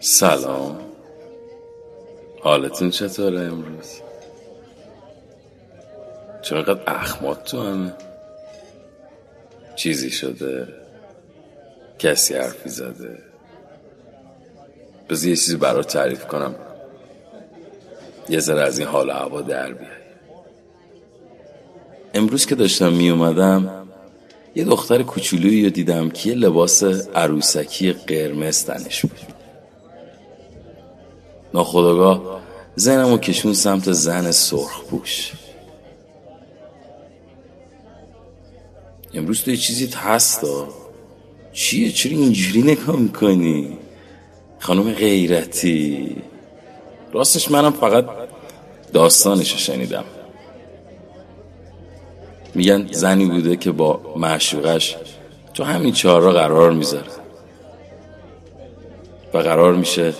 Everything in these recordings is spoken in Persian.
سلام. حالتون چطوره امروز؟ چقدر اخمات تو همه. چیزی شده. کسی حرفی زده. بذار یه چیزی برات تعریف کنم. یه ذره از این حال هوا در بیای امروز که داشتم می اومدم یه دختر کوچولویی رو دیدم که یه لباس عروسکی قرمز تنش بود. ناخداگاه زنم و کشون سمت زن سرخ پوش. امروز تو یه چیزی هستا چیه؟ چرا اینجوری نگاه می‌کنی؟ خانم غیرتی. راستش منم فقط داستانش شنیدم. میگن زنی بوده که با معشوقش تو همین چهارراه قرار می‌ذاره. و قرار میشه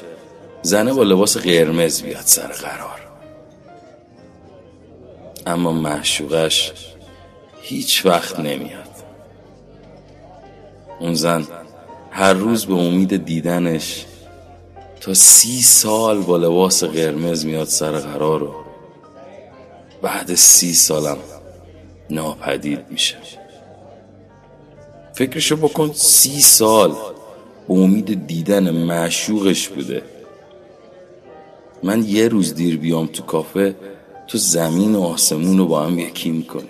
زنه با لباس قرمز بیاد سر قرار. اما معشوقش هیچ وقت نمیاد. اون زن هر روز به امید دیدنش تا سی سال با لباس قرمز میاد سر قرار و بعد سی سالم ناپدید میشه. فکرشو بکن سی سال به امید دیدن معشوقش بوده. من یه روز دیر بیام تو کافه تو زمین و آسمون رو با هم یکی می‌کنی.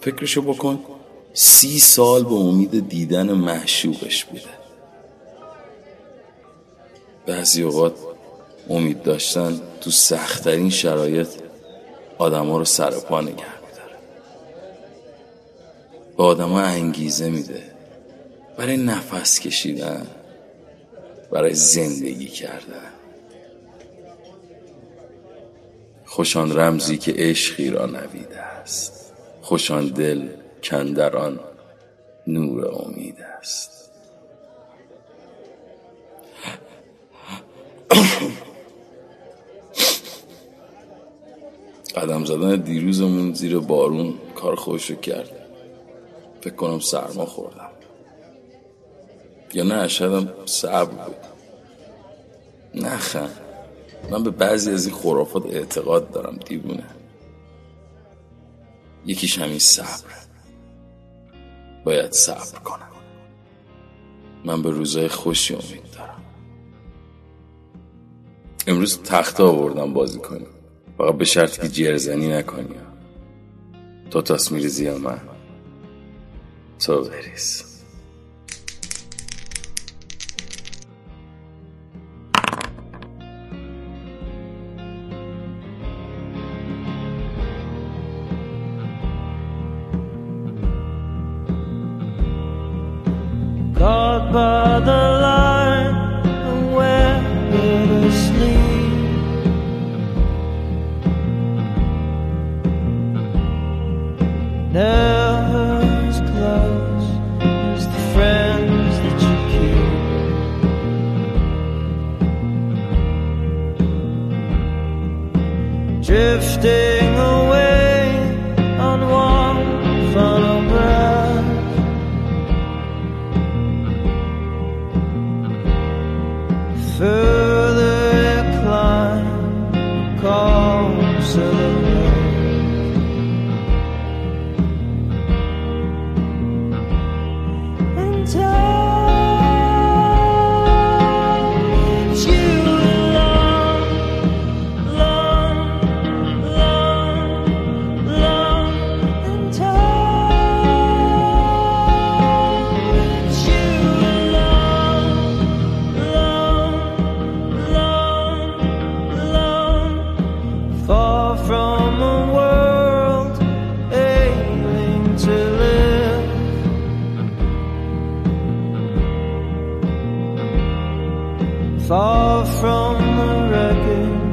فکرشو بکن سی سال به امید دیدن محشوقش بوده. بعضی اوقات امید داشتن تو سختترین شرایط آدما رو سر پا نگه میداره. به انگیزه میده. برای نفس کشیدن برای زندگی کردن. خوشان رمزی که عشقی را نویده است. خوشان دل کندران نور امید است. قدم زدن دیروزمون زیر بارون کار خوشو کرد. فکر کنم سرما خوردم. یا نه شدم صبر بود. نخند من به بعضی از این خرافات اعتقاد دارم دیوونه. یکیش همین صبر. باید صبر کنم. من به روزای خوشی امید دارم. امروز تخت آوردم بازی کنیم فقط به شرطی که جرزنی نکنی. تو تاس میریزی یا من. تو بریز. Caught by the line Drifting away on one final breath. further Far from the wreckage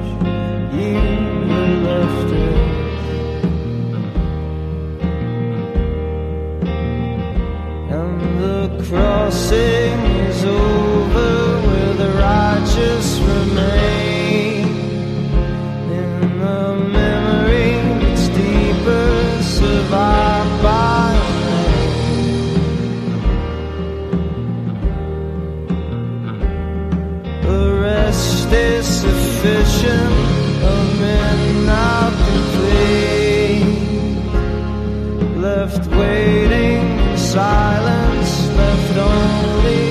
sufficient? A now complete. Left waiting in silence, left only